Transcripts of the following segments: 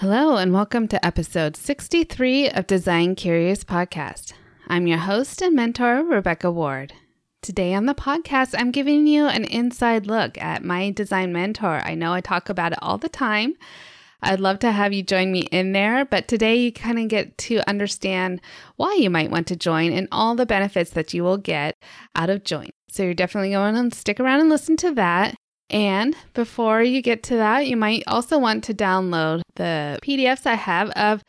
Hello, and welcome to episode 63 of Design Curious Podcast. I'm your host and mentor, Rebecca Ward. Today on the podcast, I'm giving you an inside look at my design mentor. I know I talk about it all the time. I'd love to have you join me in there, but today you kind of get to understand why you might want to join and all the benefits that you will get out of joining. So you're definitely going to stick around and listen to that. And before you get to that, you might also want to download the PDFs I have of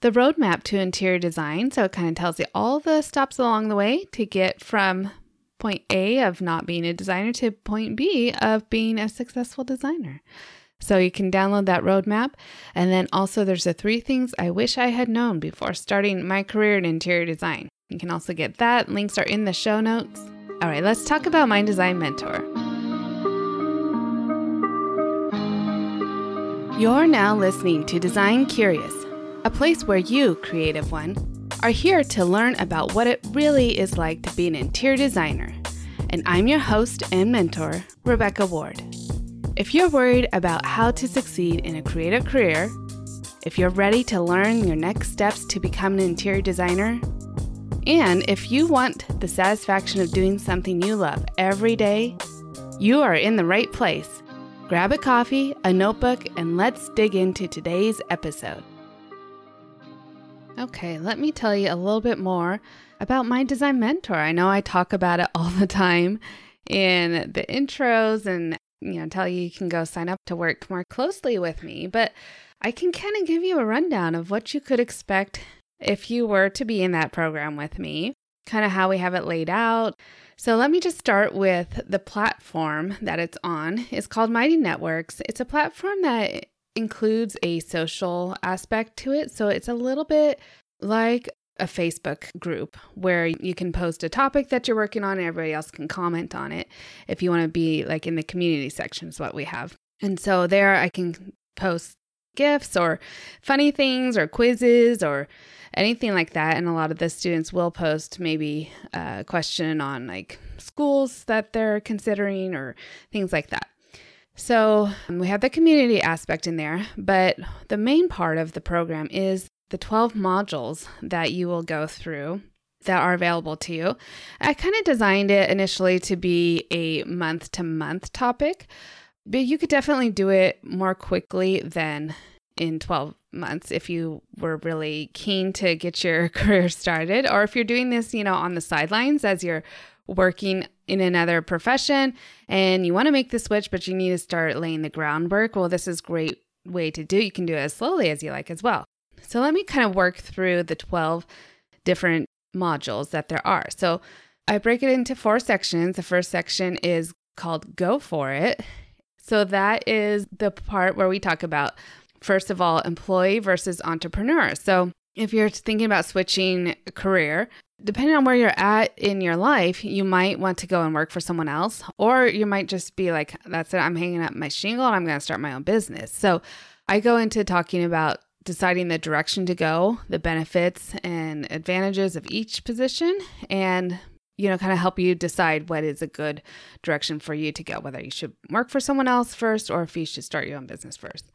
the roadmap to interior design. So it kind of tells you all the stops along the way to get from point A of not being a designer to point B of being a successful designer. So you can download that roadmap. And then also, there's the three things I wish I had known before starting my career in interior design. You can also get that. Links are in the show notes. All right, let's talk about my design mentor. You're now listening to Design Curious, a place where you, creative one, are here to learn about what it really is like to be an interior designer. And I'm your host and mentor, Rebecca Ward. If you're worried about how to succeed in a creative career, if you're ready to learn your next steps to become an interior designer, and if you want the satisfaction of doing something you love every day, you are in the right place. Grab a coffee, a notebook, and let's dig into today's episode. Okay, let me tell you a little bit more about my design mentor. I know I talk about it all the time in the intros and you know tell you you can go sign up to work more closely with me, but I can kind of give you a rundown of what you could expect if you were to be in that program with me, kind of how we have it laid out, so let me just start with the platform that it's on. It's called Mighty Networks. It's a platform that includes a social aspect to it. So it's a little bit like a Facebook group where you can post a topic that you're working on and everybody else can comment on it if you want to be like in the community section is what we have. And so there I can post gifts or funny things or quizzes or anything like that. And a lot of the students will post maybe a question on like schools that they're considering or things like that. So um, we have the community aspect in there, but the main part of the program is the 12 modules that you will go through that are available to you. I kind of designed it initially to be a month to month topic, but you could definitely do it more quickly than in 12 months if you were really keen to get your career started or if you're doing this, you know, on the sidelines as you're working in another profession and you want to make the switch but you need to start laying the groundwork, well this is a great way to do. It. You can do it as slowly as you like as well. So let me kind of work through the 12 different modules that there are. So I break it into four sections. The first section is called Go For It. So that is the part where we talk about first of all, employee versus entrepreneur. So if you're thinking about switching career, depending on where you're at in your life, you might want to go and work for someone else, or you might just be like, that's it, I'm hanging up my shingle and I'm going to start my own business. So I go into talking about deciding the direction to go, the benefits and advantages of each position, and you know, kind of help you decide what is a good direction for you to go, whether you should work for someone else first or if you should start your own business first.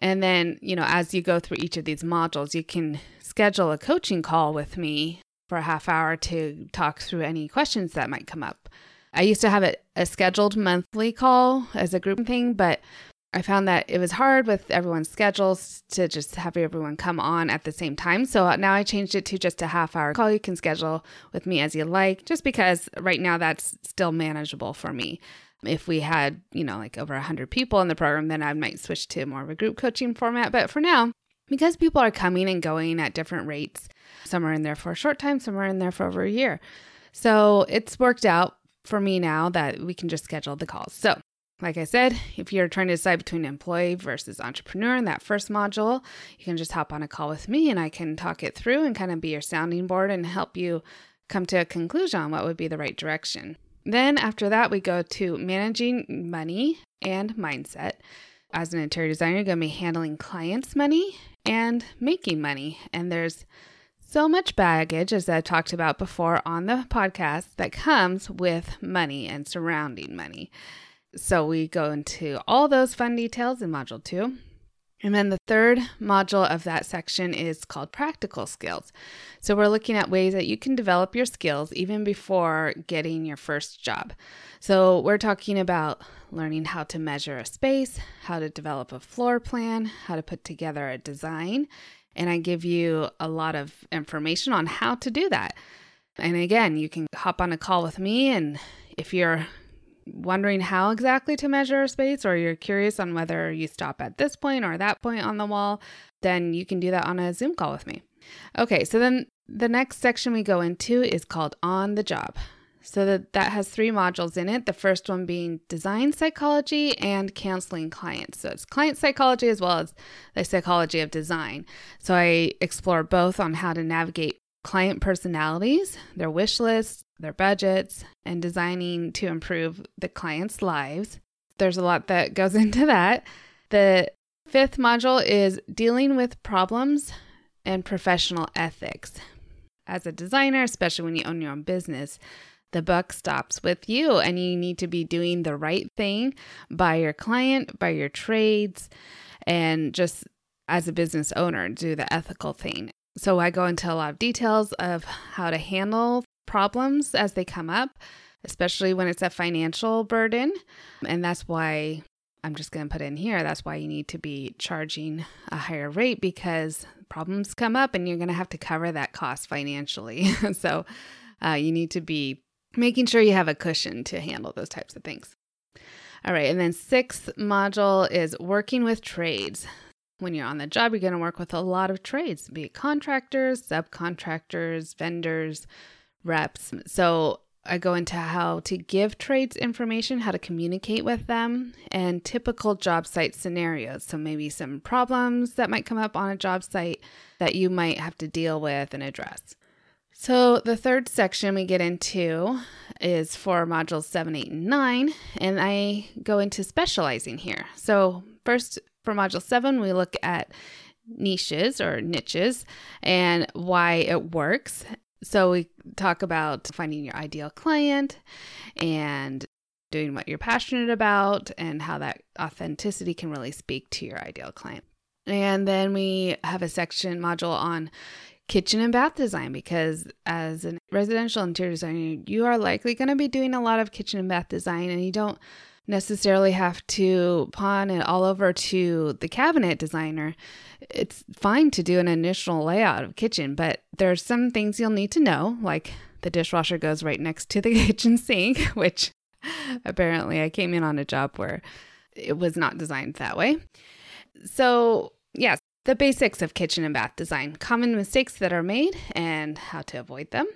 And then, you know, as you go through each of these modules, you can schedule a coaching call with me for a half hour to talk through any questions that might come up. I used to have a, a scheduled monthly call as a group thing, but I found that it was hard with everyone's schedules to just have everyone come on at the same time. So now I changed it to just a half hour call you can schedule with me as you like, just because right now that's still manageable for me. If we had, you know, like over 100 people in the program, then I might switch to more of a group coaching format. But for now, because people are coming and going at different rates, some are in there for a short time, some are in there for over a year. So it's worked out for me now that we can just schedule the calls. So, like I said, if you're trying to decide between employee versus entrepreneur in that first module, you can just hop on a call with me and I can talk it through and kind of be your sounding board and help you come to a conclusion on what would be the right direction. Then after that, we go to managing money and mindset. As an interior designer, you're going to be handling clients' money and making money. And there's so much baggage, as I've talked about before on the podcast, that comes with money and surrounding money. So we go into all those fun details in Module 2. And then the third module of that section is called practical skills. So we're looking at ways that you can develop your skills even before getting your first job. So we're talking about learning how to measure a space, how to develop a floor plan, how to put together a design. And I give you a lot of information on how to do that. And again, you can hop on a call with me and if you're wondering how exactly to measure a space or you're curious on whether you stop at this point or that point on the wall, then you can do that on a Zoom call with me. Okay, so then the next section we go into is called On the Job. So that, that has three modules in it. The first one being design psychology and counseling clients. So it's client psychology as well as the psychology of design. So I explore both on how to navigate client personalities, their wish lists, their budgets, and designing to improve the client's lives. There's a lot that goes into that. The fifth module is dealing with problems and professional ethics. As a designer, especially when you own your own business, the buck stops with you and you need to be doing the right thing by your client, by your trades, and just as a business owner, do the ethical thing. So I go into a lot of details of how to handle problems as they come up, especially when it's a financial burden. And that's why I'm just going to put in here that's why you need to be charging a higher rate because problems come up and you're going to have to cover that cost financially. so uh, you need to be making sure you have a cushion to handle those types of things. All right, and then sixth module is working with trades. When you're on the job, you're going to work with a lot of trades, be it contractors, subcontractors, vendors, reps. So I go into how to give trades information, how to communicate with them, and typical job site scenarios. So maybe some problems that might come up on a job site that you might have to deal with and address. So the third section we get into is for modules 7, 8, and 9, and I go into specializing here. So first for module 7, we look at niches or niches and why it works. So we talk about finding your ideal client and doing what you're passionate about and how that authenticity can really speak to your ideal client. And then we have a section module on kitchen and bath design because as a residential interior designer, you are likely going to be doing a lot of kitchen and bath design and you don't necessarily have to pawn it all over to the cabinet designer. It's fine to do an initial layout of kitchen, but there's some things you'll need to know, like the dishwasher goes right next to the kitchen sink, which apparently I came in on a job where it was not designed that way. So, yes, the basics of kitchen and bath design, common mistakes that are made, and how to avoid them.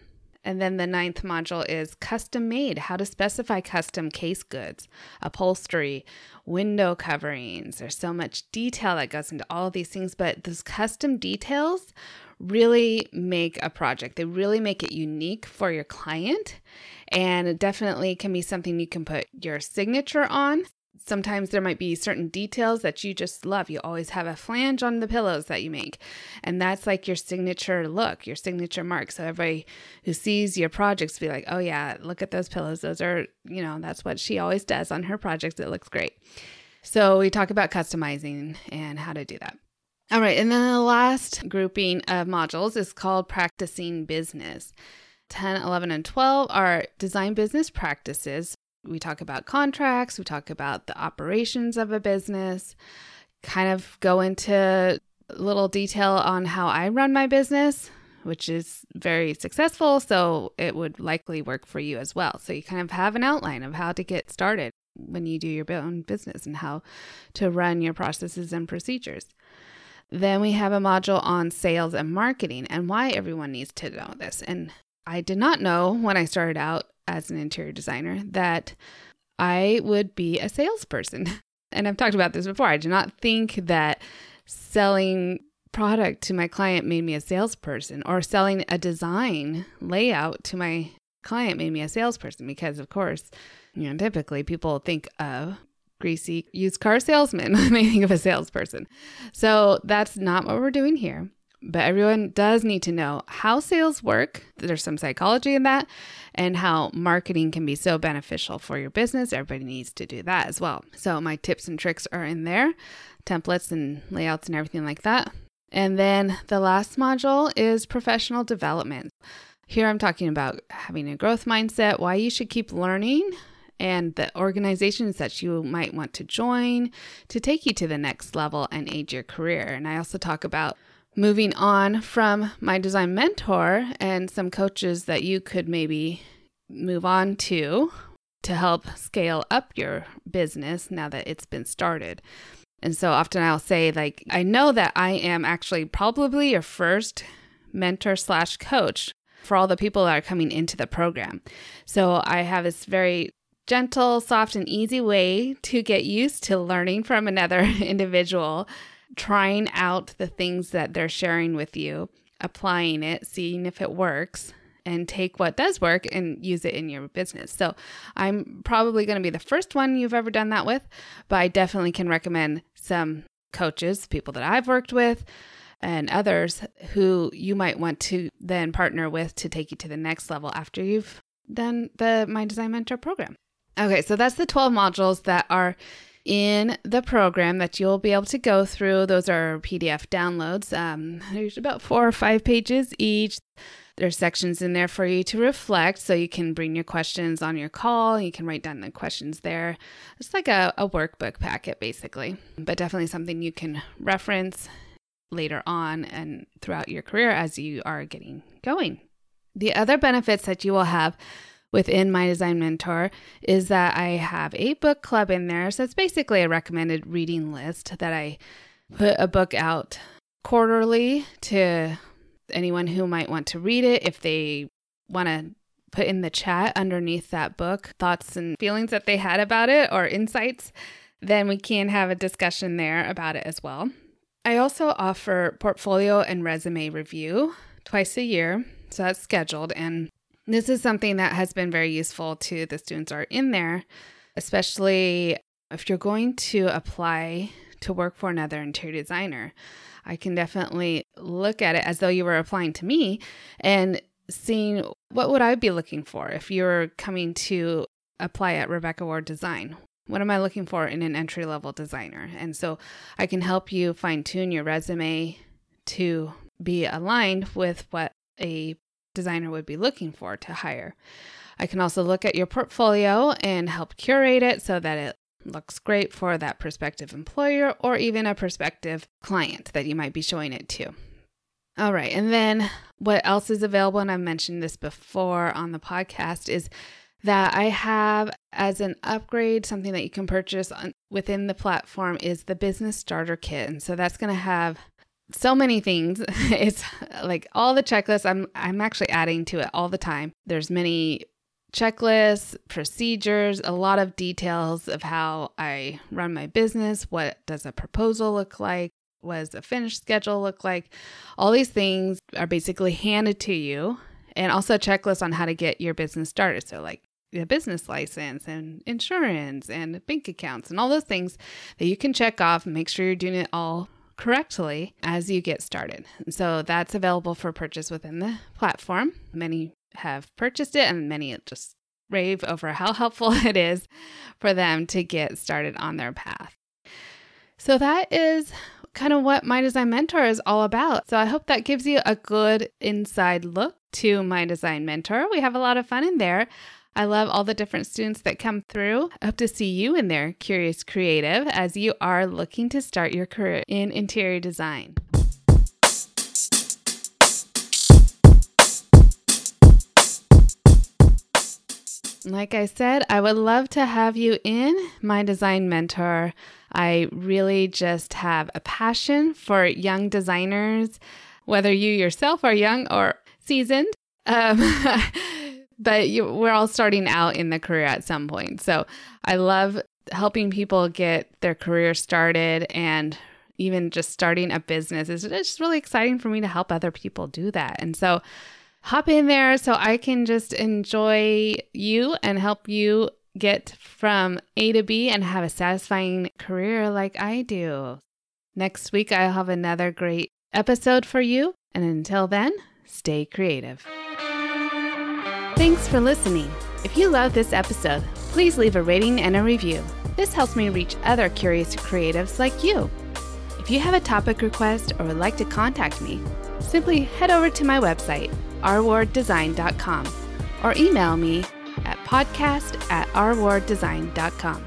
And then the ninth module is custom made, how to specify custom case goods, upholstery, window coverings. There's so much detail that goes into all of these things, but those custom details really make a project. They really make it unique for your client. And it definitely can be something you can put your signature on sometimes there might be certain details that you just love. You always have a flange on the pillows that you make. And that's like your signature look, your signature mark. So everybody who sees your projects be like, oh, yeah, look at those pillows. Those are, you know, that's what she always does on her projects. It looks great. So we talk about customizing and how to do that. All right. And then the last grouping of modules is called practicing business. 10, 11, and 12 are design business practices we talk about contracts, we talk about the operations of a business, kind of go into little detail on how I run my business, which is very successful. So it would likely work for you as well. So you kind of have an outline of how to get started when you do your own business and how to run your processes and procedures. Then we have a module on sales and marketing and why everyone needs to know this. And I did not know when I started out as an interior designer that I would be a salesperson. And I've talked about this before. I do not think that selling product to my client made me a salesperson or selling a design layout to my client made me a salesperson because of course, you know, typically people think of greasy used car salesman when they think of a salesperson. So that's not what we're doing here. But everyone does need to know how sales work. There's some psychology in that and how marketing can be so beneficial for your business. Everybody needs to do that as well. So, my tips and tricks are in there templates and layouts and everything like that. And then the last module is professional development. Here I'm talking about having a growth mindset, why you should keep learning, and the organizations that you might want to join to take you to the next level and aid your career. And I also talk about moving on from my design mentor and some coaches that you could maybe move on to to help scale up your business now that it's been started. And so often I'll say, like, I know that I am actually probably your first mentor slash coach for all the people that are coming into the program. So I have this very gentle, soft, and easy way to get used to learning from another individual trying out the things that they're sharing with you, applying it, seeing if it works, and take what does work and use it in your business. So, I'm probably going to be the first one you've ever done that with, but I definitely can recommend some coaches, people that I've worked with, and others who you might want to then partner with to take you to the next level after you've done the My Design Mentor program. Okay, so that's the 12 modules that are in the program that you'll be able to go through. Those are PDF downloads. Um, there's about four or five pages each. There's sections in there for you to reflect, so you can bring your questions on your call. You can write down the questions there. It's like a, a workbook packet, basically, but definitely something you can reference later on and throughout your career as you are getting going. The other benefits that you will have within my design mentor is that I have a book club in there. So it's basically a recommended reading list that I put a book out quarterly to anyone who might want to read it. If they want to put in the chat underneath that book thoughts and feelings that they had about it or insights then we can have a discussion there about it as well. I also offer portfolio and resume review twice a year. So that's scheduled and this is something that has been very useful to the students are in there, especially if you're going to apply to work for another interior designer. I can definitely look at it as though you were applying to me and seeing what would I be looking for if you're coming to apply at Rebecca Ward Design. What am I looking for in an entry level designer? And so I can help you fine tune your resume to be aligned with what a designer would be looking for to hire. I can also look at your portfolio and help curate it so that it looks great for that prospective employer or even a prospective client that you might be showing it to. All right, and then what else is available, and I've mentioned this before on the podcast, is that I have as an upgrade something that you can purchase on, within the platform is the business starter kit. And so that's going to have so many things. It's like all the checklists. I'm I'm actually adding to it all the time. There's many checklists, procedures, a lot of details of how I run my business. What does a proposal look like? What does a finished schedule look like? All these things are basically handed to you, and also a checklist on how to get your business started. So like a business license and insurance and bank accounts and all those things that you can check off make sure you're doing it all correctly as you get started. So that's available for purchase within the platform. Many have purchased it, and many just rave over how helpful it is for them to get started on their path. So that is kind of what My Design Mentor is all about. So I hope that gives you a good inside look to My Design Mentor. We have a lot of fun in there. I love all the different students that come through. I hope to see you in there, Curious Creative, as you are looking to start your career in interior design. Like I said, I would love to have you in my design mentor. I really just have a passion for young designers, whether you yourself are young or seasoned. Um, but you, we're all starting out in the career at some point. So I love helping people get their career started and even just starting a business is just really exciting for me to help other people do that. And so hop in there so I can just enjoy you and help you get from A to B and have a satisfying career like I do. Next week, I'll have another great episode for you. And until then, stay creative. Thanks for listening. If you love this episode, please leave a rating and a review. This helps me reach other curious creatives like you. If you have a topic request or would like to contact me, simply head over to my website, rwarddesign.com, or email me at podcast at rwarddesign.com.